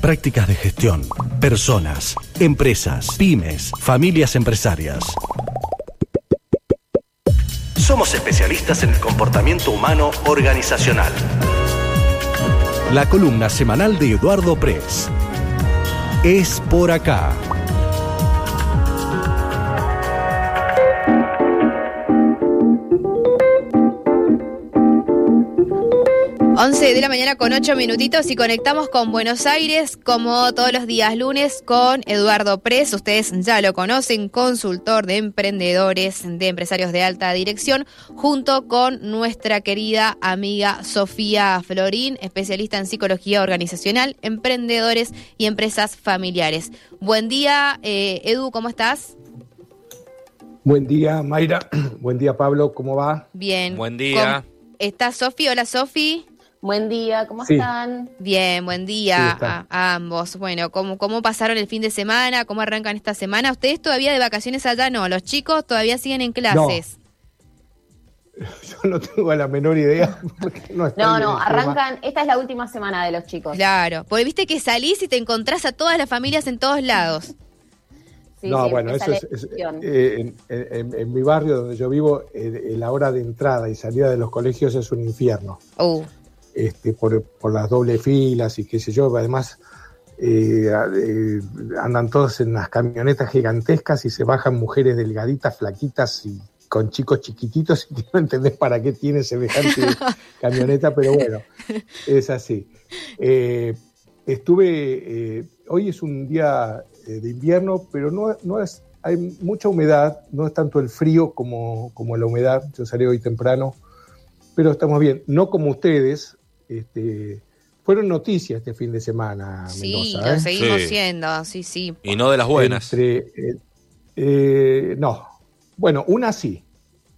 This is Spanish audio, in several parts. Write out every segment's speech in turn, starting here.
prácticas de gestión, personas, empresas, pymes, familias empresarias. Somos especialistas en el comportamiento humano organizacional. La columna semanal de Eduardo Press. Es por acá. 11 de la mañana con 8 minutitos y conectamos con Buenos Aires como todos los días lunes con Eduardo Pres. Ustedes ya lo conocen, consultor de emprendedores, de empresarios de alta dirección, junto con nuestra querida amiga Sofía Florín, especialista en psicología organizacional, emprendedores y empresas familiares. Buen día, eh, Edu, ¿cómo estás? Buen día, Mayra. Buen día, Pablo. ¿Cómo va? Bien. Buen día. ¿Está Sofi? Hola, Sofi. Buen día, ¿cómo están? Bien, buen día a, ambos. Bueno, ¿cómo, ¿cómo pasaron el fin de semana? ¿Cómo arrancan esta semana? ¿Ustedes todavía de vacaciones allá no? ¿Los chicos todavía siguen en clases? Yo no tengo la menor idea. No, no, arrancan, esta es la última semana de los chicos. Claro, porque viste que salís y te encontrás a todas las familias en todos lados. no, bueno, eso es, eh, en, mi barrio donde yo vivo, eh, la hora de entrada y salida de los colegios es un infierno. Uh este, por, las dobles filas y qué sé yo, además eh, eh, andan todos en las camionetas gigantescas y se bajan mujeres delgaditas, flaquitas y con chicos chiquititos y no entendés para qué tiene semejante camioneta, pero bueno, es así. Eh, estuve, hoy es un día de invierno, pero no, no es, hay mucha humedad, no es tanto el frío como, como la humedad, yo salí hoy temprano, pero estamos bien, no como ustedes, este, fueron noticias este fin de semana. Sí, lo ¿eh? seguimos siendo, sí, sí. Y no de las buenas. Eh, eh, no, bueno, una sí.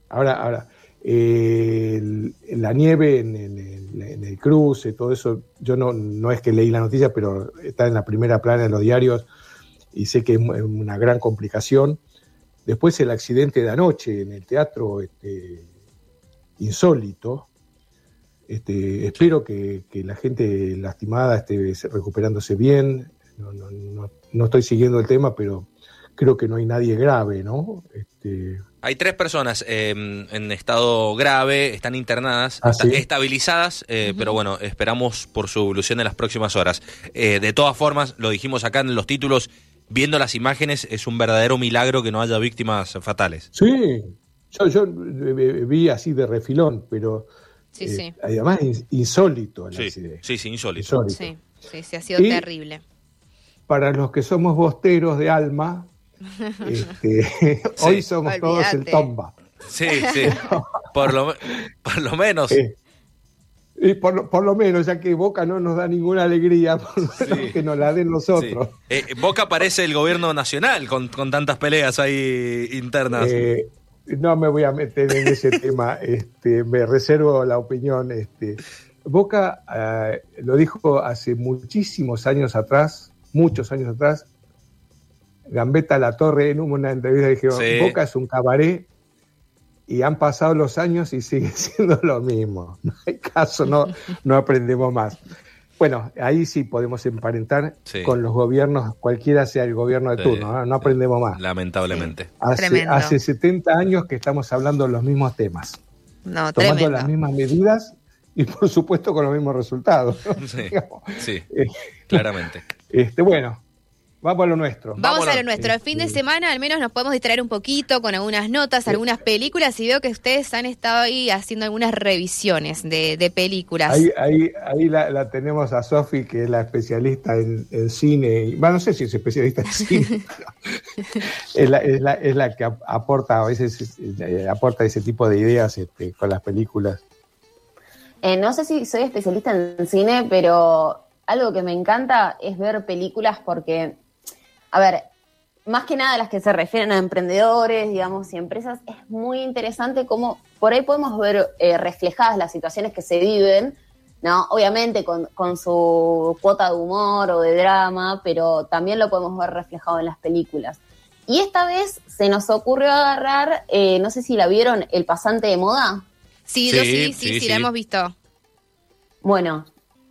Ahora, ahora, la nieve en, el cruce, todo eso, yo no, no es que leí la noticia, pero está en la primera plana de los diarios y sé que es una gran complicación. Después el accidente de anoche en el teatro este, insólito, este, espero que, la gente lastimada esté recuperándose bien. No, estoy siguiendo el tema, pero creo que no hay nadie grave, ¿no? Este... Hay tres personas em, en estado grave, están internadas, ¿Ah, estabilizadas, eh, pero bueno, esperamos por su evolución en las próximas horas. Eh, de todas formas, lo dijimos acá en los títulos, viendo las imágenes, es un verdadero milagro que no haya víctimas fatales. Sí, yo, yo eh, vi así de refilón, pero Sí, eh, sí. Además, insólito el sí, accidente. Sí, sí, insólito. Sí, sí, sí, ha sido terrible. Para los que somos bosteros de alma, este, hoy somos todos el tomba. Sí, sí. por, lo, por lo menos. y por, por, lo menos, ya que Boca no nos da ninguna alegría, que nos la den nosotros. Eh, Boca parece el gobierno nacional con, con tantas peleas ahí internas. No me voy a meter en ese tema, este, me reservo la opinión. Este. Boca eh, lo dijo hace muchísimos años atrás, muchos años atrás. Gambetta La Torre en una entrevista dijo, Boca es un cabaret y han pasado los años y sigue siendo lo mismo. No hay caso, no, no aprendemos más. Bueno, ahí sí podemos emparentar con los gobiernos, cualquiera sea el gobierno de turno, ¿no? aprendemos más. Lamentablemente. Hace, hace, 70 años que estamos hablando de los mismos temas, no, tomando las mismas medidas y por supuesto con los mismos resultados. Sí, sí claramente. Este, bueno, Vamos a lo nuestro. Vamos, a lo nuestro. El fin de semana al menos nos podemos distraer un poquito con algunas notas, algunas películas y veo que ustedes han estado ahí haciendo algunas revisiones de, películas. Ahí, ahí, ahí la, tenemos a Sofi, que es la especialista en, cine. Bueno, no sé si es especialista en cine. es, la, es, la, es, la, que aporta a veces eh, aporta ese tipo de ideas este, con las películas. Eh, no sé si soy especialista en cine, pero algo que me encanta es ver películas porque a ver, más que nada las que se refieren a emprendedores, digamos, y empresas, es muy interesante cómo por ahí podemos ver eh, reflejadas las situaciones que se viven, ¿no? Obviamente con, su cuota de humor o de drama, pero también lo podemos ver reflejado en las películas. Y esta vez se nos ocurrió agarrar, eh, no sé si la vieron, El pasante de moda. Sí, sí, sí, sí, sí, la hemos visto. Bueno,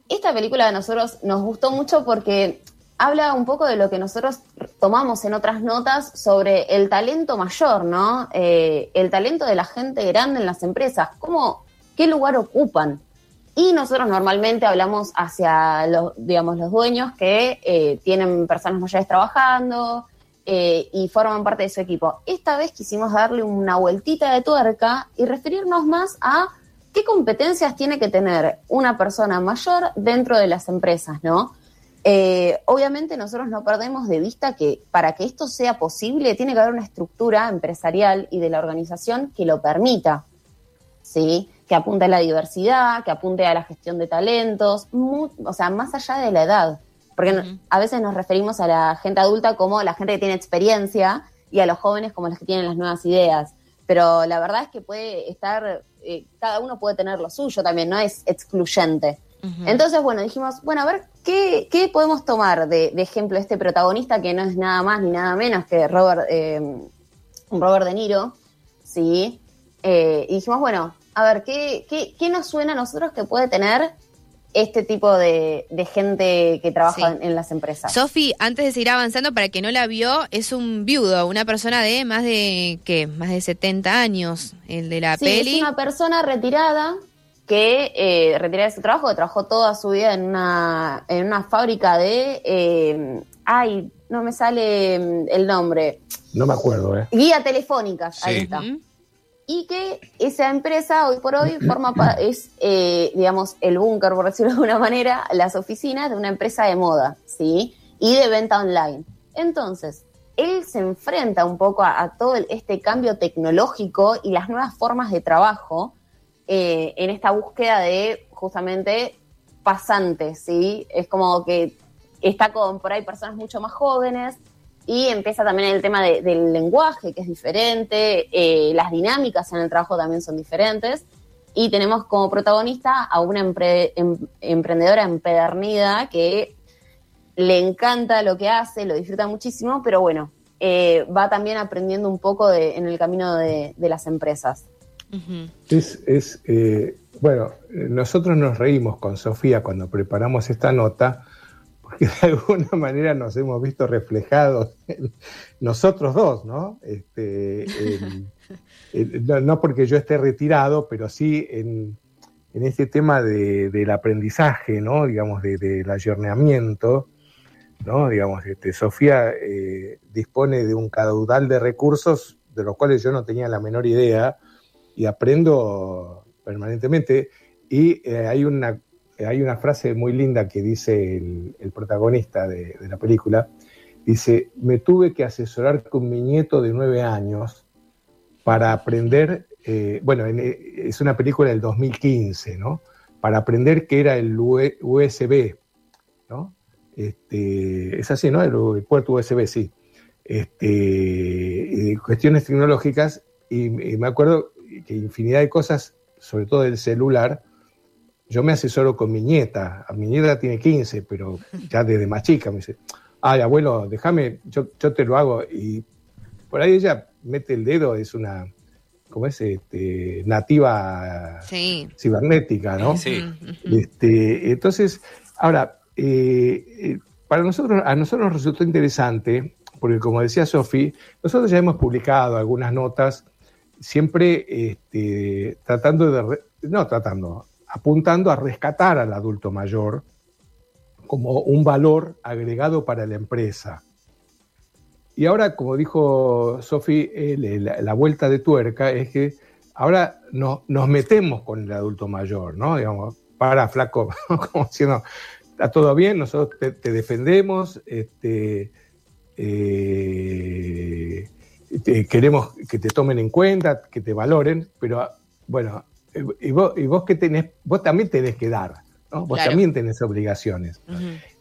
esta película de nosotros nos gustó mucho porque habla un poco de lo que nosotros tomamos en otras notas sobre el talento mayor, ¿no? Eh, el talento de la gente grande en las empresas, cómo, qué lugar ocupan. Y nosotros normalmente hablamos hacia los, digamos, los dueños que eh, tienen personas mayores trabajando eh, y forman parte de su equipo. Esta vez quisimos darle una vueltita de tuerca y referirnos más a qué competencias tiene que tener una persona mayor dentro de las empresas, ¿no? Eh, obviamente nosotros no perdemos de vista que para que esto sea posible tiene que haber una estructura empresarial y de la organización que lo permita, ¿sí? que apunte a la diversidad, que apunte a la gestión de talentos, o sea, más allá de la edad, porque a veces nos referimos a la gente adulta como la gente que tiene experiencia y a los jóvenes como los que tienen las nuevas ideas, pero la verdad es que puede estar, eh, cada uno puede tener lo suyo también, no es excluyente. Entonces, bueno, dijimos, bueno, a ver, ¿qué, podemos tomar de, ejemplo este protagonista que no es nada más ni nada menos que Robert, eh, Robert De Niro? Sí. Eh, y dijimos, bueno, a ver, ¿qué, ¿qué, nos suena a nosotros que puede tener este tipo de, gente que trabaja en, las empresas. Sofi, antes de seguir avanzando, para que no la vio, es un viudo, una persona de más de, ¿qué? Más de 70 años, el de la sí, peli. es una persona retirada que eh, de su trabajo, que trabajó toda su vida en una, en una fábrica de... Eh, ay, no me sale mm, el nombre. No me acuerdo, ¿eh? Guía telefónicas, ahí está. Y que esa empresa hoy por hoy forma es, eh, digamos, el búnker, por decirlo de alguna manera, las oficinas de una empresa de moda, ¿sí? Y de venta online. Entonces, él se enfrenta un poco a todo este cambio tecnológico y las nuevas formas de trabajo eh, en esta búsqueda de justamente pasantes, ¿sí? Es como que está con por ahí personas mucho más jóvenes y empieza también el tema del lenguaje, que es diferente, eh, las dinámicas en el trabajo también son diferentes. Y tenemos como protagonista a una em, emprendedora empedernida que le encanta lo que hace, lo disfruta muchísimo, pero bueno, eh, va también aprendiendo un poco en el camino de las empresas. Es, es eh, bueno, nosotros nos reímos con Sofía cuando preparamos esta nota, porque de alguna manera nos hemos visto reflejados nosotros dos, ¿no? Este, no, porque yo esté retirado, pero sí en, este tema del aprendizaje, ¿no? Digamos, del ayorneamiento, ¿no? Digamos, este, Sofía eh, dispone de un caudal de recursos de los cuales yo no tenía la menor idea, y aprendo permanentemente. Y eh, hay, una, hay una frase muy linda que dice el, protagonista de, la película. Dice, me tuve que asesorar con mi nieto de nueve años para aprender, eh, bueno, es una película del 2015, ¿no? Para aprender qué era el USB, ¿no? Este, es así, ¿no? El, puerto USB, sí. Este, cuestiones tecnológicas, y, me acuerdo que infinidad de cosas, sobre todo del celular, yo me asesoro con mi nieta. A mi nieta tiene 15, pero ya desde más chica me dice, ay, abuelo, déjame, yo, yo te lo hago. Y por ahí ella mete el dedo, es una, ¿cómo es? Este, nativa cibernética, ¿no? Sí. Este, entonces, ahora, eh, eh, para nosotros, a nosotros nos resultó interesante, porque como decía Sofi, nosotros ya hemos publicado algunas notas siempre este, tratando de, no tratando, apuntando a rescatar al adulto mayor como un valor agregado para la empresa. Y ahora, como dijo Sofi, la, vuelta de tuerca es que ahora nos metemos con el adulto mayor, ¿no? Digamos, para flaco, como diciendo, está todo bien, nosotros te, defendemos, este, eh, queremos que te tomen en cuenta, que te valoren, pero bueno, y vos, y vos que tenés, vos también tenés que dar, ¿no? Vos también tenés obligaciones.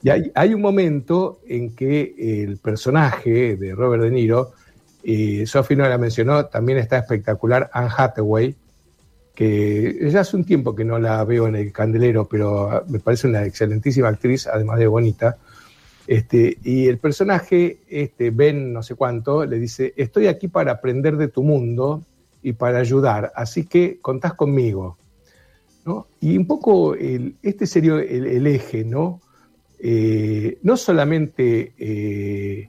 Y hay, un momento en que el personaje de Robert De Niro, y Sophie no la mencionó, también está espectacular, Anne Hathaway, que ya hace un tiempo que no la veo en el candelero, pero me parece una excelentísima actriz, además de bonita. Este, y el personaje, este, Ben no sé cuánto, le dice, estoy aquí para aprender de tu mundo y para ayudar, así que contás conmigo. Y un poco este sería el, eje, ¿no? Eh, no solamente eh,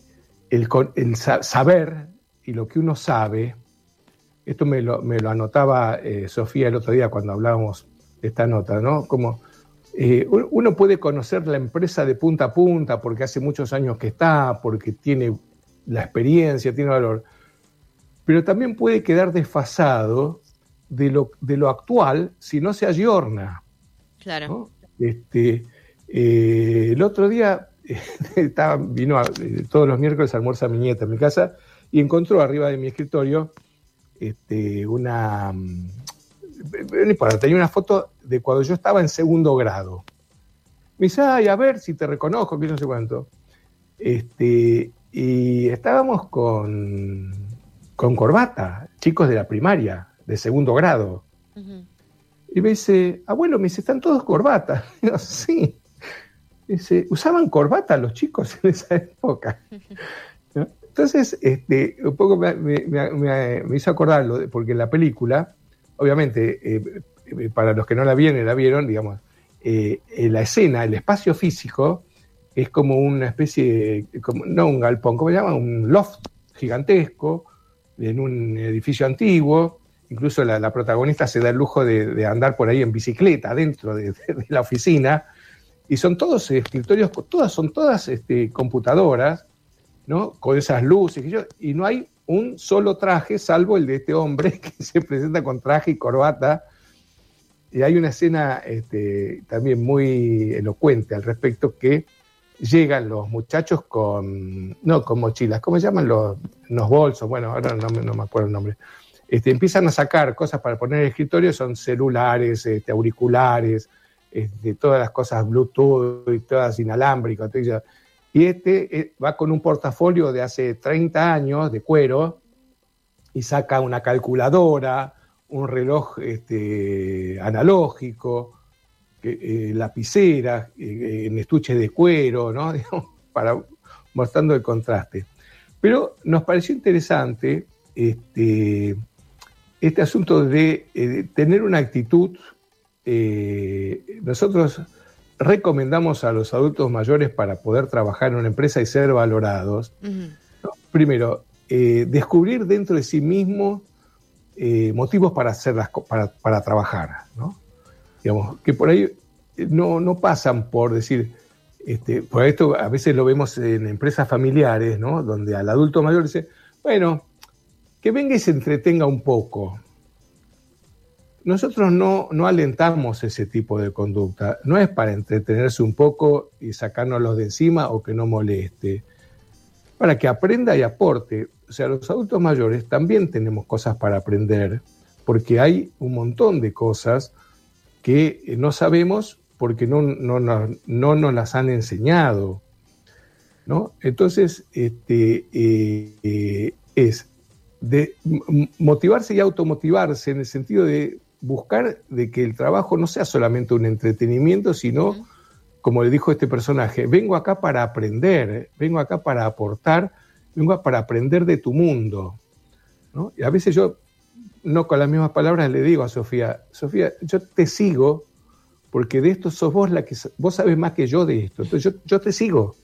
el, saber y lo que uno sabe, esto me lo, anotaba eh, Sofía el otro día cuando hablábamos de esta nota, ¿no? Como uno puede conocer la empresa de punta a punta porque hace muchos años que está, porque tiene la experiencia, tiene valor, pero también puede quedar desfasado de lo, de lo actual si no se ayorna. Claro. Este, eh, el otro día estaba, vino eh, todos los miércoles almuerza mi nieta en mi casa y encontró arriba de mi escritorio este, una. Mm, tenía una foto de cuando yo estaba en segundo grado. Me dice, ay, a ver si te reconozco, que no sé cuánto. Este, y estábamos con, con corbata, chicos de la primaria de segundo grado. Y me dice, abuelo, me dice, están todos corbatas. Y yo, sí. Dice, usaban corbata los chicos en esa época. Entonces, este, un poco me, hizo acordarlo, porque en la película, obviamente, eh, eh, para los que no la vieron, la vieron, digamos, eh, la escena, el espacio físico, es como una especie, como, no un galpón, ¿cómo se llama? Un loft gigantesco en un edificio antiguo, incluso la, protagonista se da el lujo de, andar por ahí en bicicleta dentro de, la oficina, y son todos escritorios, todas, son todas este, computadoras, ¿no? Con esas luces, y, no hay un solo traje, salvo el de este hombre que se presenta con traje y corbata. Y hay una escena este, también muy elocuente al respecto que llegan los muchachos con, no con mochilas, ¿cómo se llaman los, bolsos? Bueno, ahora no, no me acuerdo el nombre este, empiezan a sacar cosas para poner en el escritorio, son celulares, este, auriculares, todas las cosas Bluetooth y todas inalámbricas. Y este eh, va con un portafolio de hace 30 años de cuero y saca una calculadora, un reloj este, analógico, eh, lapicera, eh, en estuche de cuero, ¿no? para, mostrando el contraste. Pero nos pareció interesante este, este asunto de eh, tener una actitud, nosotros recomendamos a los adultos mayores para poder trabajar en una empresa y ser valorados, primero, eh, descubrir dentro de sí mismo motivos para, hacer las, para, para trabajar, ¿no? Digamos, que por ahí no, no pasan por decir, este, por esto a veces lo vemos en empresas familiares, ¿no? Donde al adulto mayor dice, bueno, que venga y se entretenga un poco. Nosotros no, no alentamos ese tipo de conducta. No es para entretenerse un poco y sacárnoslos de encima o que no moleste. Para que aprenda y aporte. O sea, los adultos mayores también tenemos cosas para aprender, porque hay un montón de cosas que no sabemos porque no, no, no, nos las han enseñado. ¿no? Entonces, este, eh, eh, es motivarse y automotivarse en el sentido de buscar de que el trabajo no sea solamente un entretenimiento, sino, como le dijo este personaje, vengo acá para aprender, vengo acá para aportar, vengo para aprender de tu mundo. Y a veces yo, no con las mismas palabras, le digo a Sofía, Sofía, yo te sigo porque de esto sos vos la que vos sabes más que yo de esto, entonces yo, yo te sigo.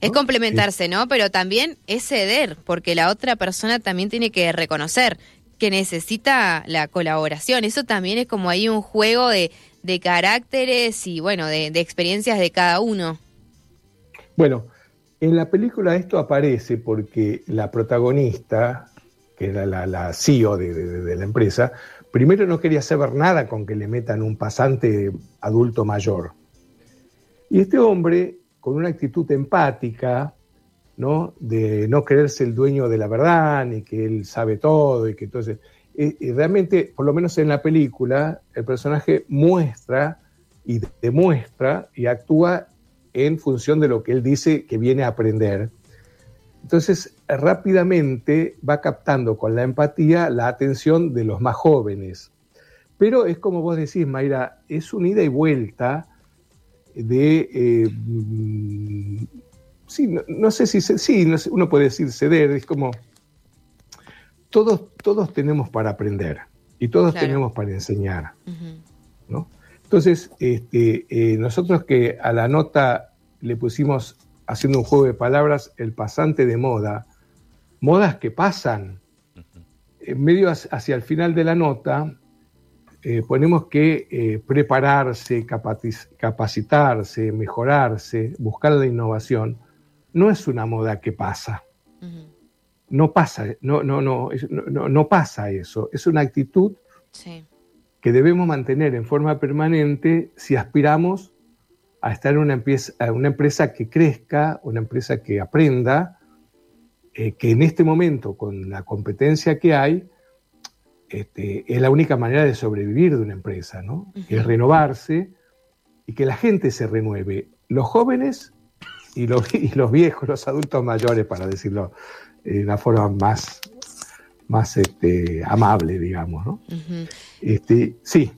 Es complementarse, ¿no? Pero también es ceder, porque la otra persona también tiene que reconocer que necesita la colaboración. Eso también es como ahí un juego de, caracteres y, bueno, de, experiencias de cada uno. Bueno, en la película esto aparece porque la protagonista, que era la, la CEO de, de, la empresa, primero no quería saber nada con que le metan un pasante adulto mayor. Y este hombre con una actitud empática, ¿no? De no creerse el dueño de la verdad, ni que él sabe todo, y que entonces. Y, realmente, por lo menos en la película, el personaje muestra y demuestra y actúa en función de lo que él dice que viene a aprender. Entonces, rápidamente va captando con la empatía la atención de los más jóvenes. Pero es como vos decís, Mayra, es un ida y vuelta de, eh, sí, no, sé si, sí, uno puede decir ceder, es como, todos, todos tenemos para aprender y todos tenemos para enseñar. ¿no? Entonces, este, eh, nosotros que a la nota le pusimos, haciendo un juego de palabras, el pasante de moda, modas que pasan, en medio hacia el final de la nota, eh, ponemos que eh, prepararse, capacitarse, mejorarse, buscar la innovación, no es una moda que pasa. No pasa, no, no, no, no, no, pasa eso. Es una actitud que debemos mantener en forma permanente si aspiramos a estar en una empresa, una empresa que crezca, una empresa que aprenda, eh, que en este momento, con la competencia que hay, este, es la única manera de sobrevivir de una empresa, ¿no? Es renovarse y que la gente se renueve. Los jóvenes y los, viejos, los adultos mayores, para decirlo de una forma más, más este, amable, digamos, ¿no? este, sí,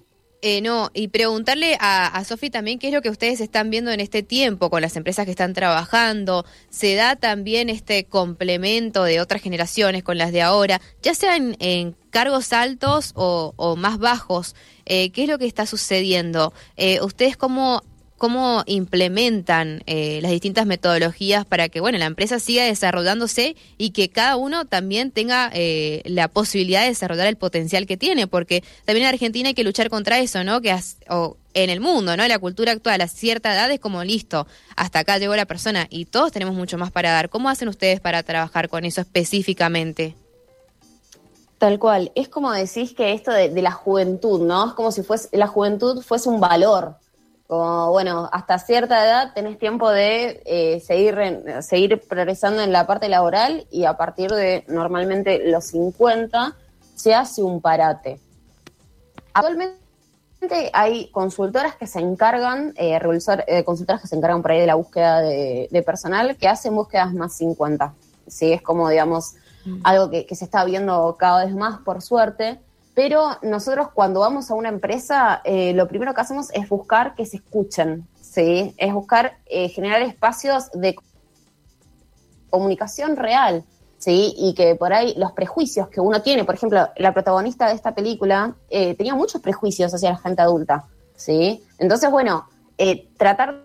eh, no, y preguntarle a, a Sofi también qué es lo que ustedes están viendo en este tiempo con las empresas que están trabajando. ¿Se da también este complemento de otras generaciones con las de ahora, ya sean en cargos altos o, más bajos? Eh, ¿Qué es lo que está sucediendo? Eh, ¿Ustedes cómo cómo implementan eh, las distintas metodologías para que bueno la empresa siga desarrollándose y que cada uno también tenga eh, la posibilidad de desarrollar el potencial que tiene porque también en Argentina hay que luchar contra eso no que o en el mundo no la cultura actual a cierta edad es como listo hasta acá llegó la persona y todos tenemos mucho más para dar cómo hacen ustedes para trabajar con eso específicamente Tal cual, es como decís que esto de, de la juventud, ¿no? Es como si fuese, la juventud fuese un valor, como, bueno, hasta cierta edad tenés tiempo de eh, seguir, seguir progresando en la parte laboral y a partir de normalmente los 50 se hace un parate. Actualmente hay consultoras que se encargan, eh, eh, consultoras que se encargan por ahí de la búsqueda de, personal que hacen búsquedas más 50. Sí, es como, digamos, mm. algo que, que se está viendo cada vez más, por suerte. Pero nosotros cuando vamos a una empresa, eh, lo primero que hacemos es buscar que se escuchen, ¿sí? Es buscar eh, generar espacios de comunicación real, ¿sí? Y que por ahí los prejuicios que uno tiene, por ejemplo, la protagonista de esta película eh, tenía muchos prejuicios hacia la gente adulta, ¿sí? Entonces, bueno, tratar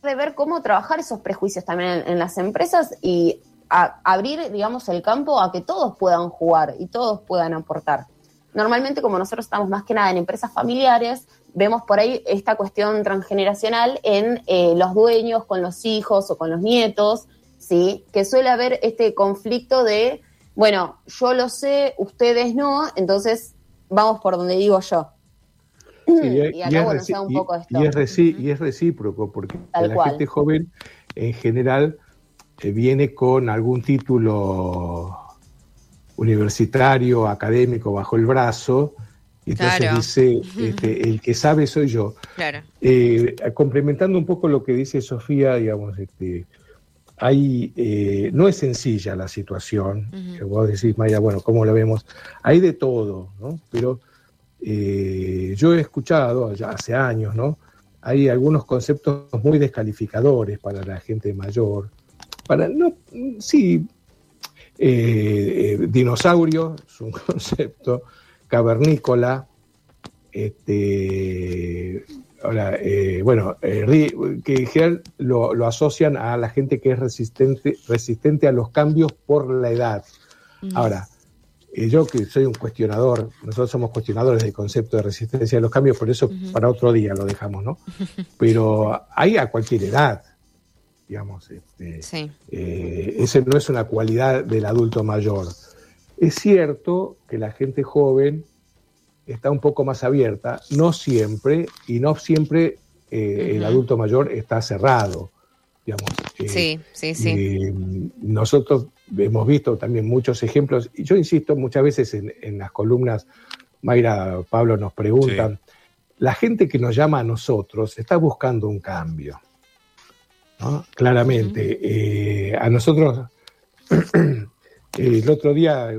de ver cómo trabajar esos prejuicios también en, las empresas y abrir, digamos, el campo a que todos puedan jugar y todos puedan aportar normalmente como nosotros estamos más que nada en empresas familiares, vemos por ahí esta cuestión transgeneracional en eh, los dueños con los hijos o con los nietos, ¿sí? Que suele haber este conflicto de, bueno, yo lo sé, ustedes no, entonces vamos por donde digo yo. y, acá, bueno, un poco esto. Y, es recíproco, porque la gente joven en general eh, viene con algún título universitario, académico bajo el brazo, y entonces dice, este, el que sabe soy yo. Eh, complementando un poco lo que dice Sofía, digamos, este, hay, eh, no es sencilla la situación, que vos decís, Maya, bueno, ¿cómo la vemos? Hay de todo, ¿no? Pero eh, yo he escuchado, ya hace años, ¿no? Hay algunos conceptos muy descalificadores para la gente mayor, para, no, sí, eh, eh, dinosaurio es un concepto, cavernícola, este, ahora, eh, bueno, que en general lo, asocian a la gente que es resistente, resistente a los cambios por la edad. Ahora, yo que soy un cuestionador, nosotros somos cuestionadores del concepto de resistencia a los cambios, por eso para otro día lo dejamos, ¿no? Pero hay a cualquier edad digamos. Este, eh, ese no es una cualidad del adulto mayor. Es cierto que la gente joven está un poco más abierta, no siempre, y no siempre eh, el adulto mayor está cerrado. Digamos. Eh, sí, sí, sí. nosotros hemos visto también muchos ejemplos, y yo insisto muchas veces en, las columnas, Mayra, Pablo nos preguntan, la gente que nos llama a nosotros está buscando un cambio. Claramente. Eh, a nosotros, el otro día,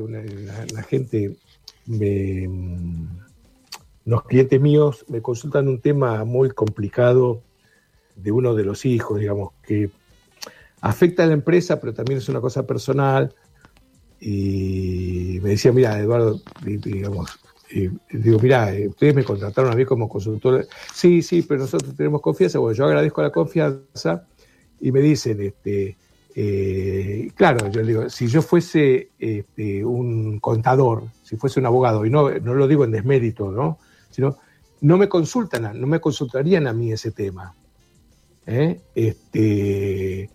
la, gente, me, los clientes míos me consultan un tema muy complicado de uno de los hijos, digamos, que afecta a la empresa, pero también es una cosa personal. Y me decía, mira, Eduardo, digamos, digo, mira, ustedes me contrataron a mí como consultor. Sí, sí, pero nosotros tenemos confianza. Bueno, yo agradezco la confianza y me dicen, este, eh, claro, yo digo, si yo fuese este, un contador, si fuese un abogado, y no, no lo digo en desmérito, ¿no? Sino, no me consultan, no me consultarían a mí ese tema. ¿eh? Este,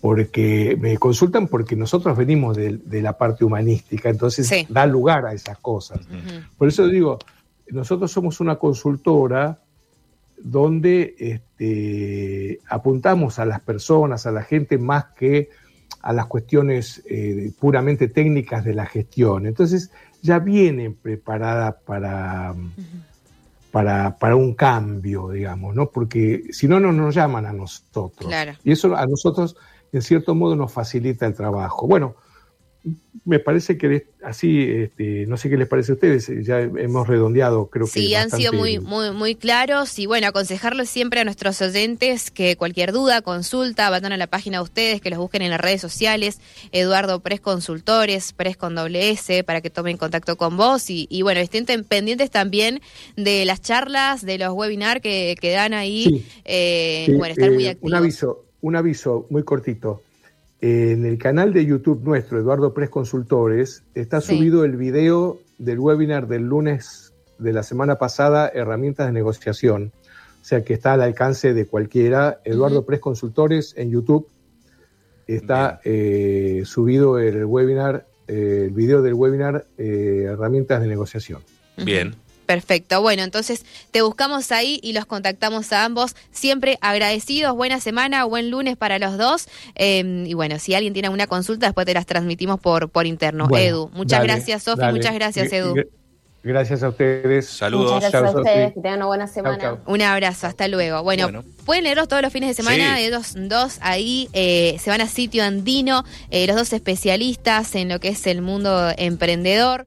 porque me consultan porque nosotros venimos de, la parte humanística, entonces da lugar a esas cosas. Por eso digo, nosotros somos una consultora donde este, apuntamos a las personas, a la gente, más que a las cuestiones eh, puramente técnicas de la gestión. Entonces ya vienen preparadas para, para, para, un cambio, digamos, ¿no? Porque si no, no nos llaman a nosotros. Y eso a nosotros, en cierto modo, nos facilita el trabajo. Bueno, me parece que así, este, no sé qué les parece a ustedes, ya hemos redondeado, creo que. Sí, han sido muy, muy, muy claros y bueno, aconsejarles siempre a nuestros oyentes que cualquier duda, consulta, vayan a la página de ustedes, que los busquen en las redes sociales, Eduardo Pres Consultores, Pres con doble S, para que tomen contacto con vos y, bueno, estén pendientes también de las charlas, de los webinars que, que dan ahí. Eh, bueno, muy eh, activos. Un aviso, un aviso muy cortito en el canal de YouTube nuestro, Eduardo Pres Consultores, está subido el video del webinar del lunes de la semana pasada, Herramientas de Negociación. O sea que está al alcance de cualquiera. Eduardo Pres Consultores en YouTube. Está eh, subido el webinar, eh, el video del webinar eh, Herramientas de Negociación. Bien. Perfecto. Bueno, entonces te buscamos ahí y los contactamos a ambos. Siempre agradecidos. Buena semana, buen lunes para los dos. Em, y bueno, si alguien tiene alguna consulta, después te las transmitimos por, por interno. Edu, muchas gracias, Sofi. Muchas gracias, Edu. Gracias a ustedes. Saludos. Muchas gracias a ustedes. Que tengan una buena semana. Un abrazo. Hasta luego. Bueno, pueden leerlos todos los fines de semana. De dos, dos ahí eh, se van a sitio andino. Eh, los dos especialistas en lo que es el mundo emprendedor.